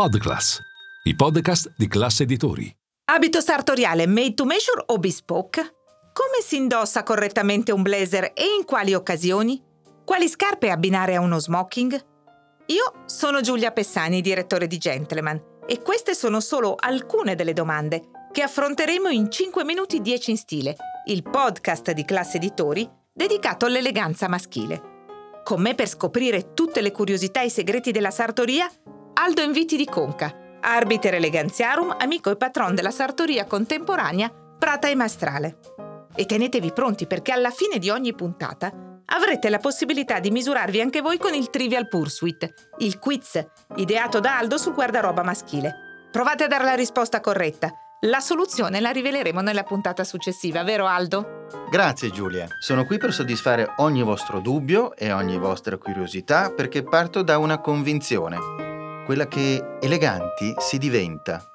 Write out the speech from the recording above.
Podclass, i podcast di classe editori. Abito sartoriale made to measure o bespoke? Come si indossa correttamente un blazer e in quali occasioni? Quali scarpe abbinare a uno smoking? Io sono Giulia Pessani, direttore di Gentleman, e queste sono solo alcune delle domande che affronteremo in 5 minuti 10 in stile, il podcast di classe editori dedicato all'eleganza maschile. Con me per scoprire tutte le curiosità e i segreti della sartoria, Aldo Inviti di Conca, arbiter eleganziarum, amico e patron della sartoria contemporanea Prata e Maestrale. E tenetevi pronti perché alla fine di ogni puntata avrete la possibilità di misurarvi anche voi con il Trivial Pursuit, il quiz ideato da Aldo sul guardaroba maschile. Provate a dare la risposta corretta. La soluzione la riveleremo nella puntata successiva, vero Aldo? Grazie Giulia, sono qui per soddisfare ogni vostro dubbio e ogni vostra curiosità perché parto da una convinzione, quella che eleganti si diventa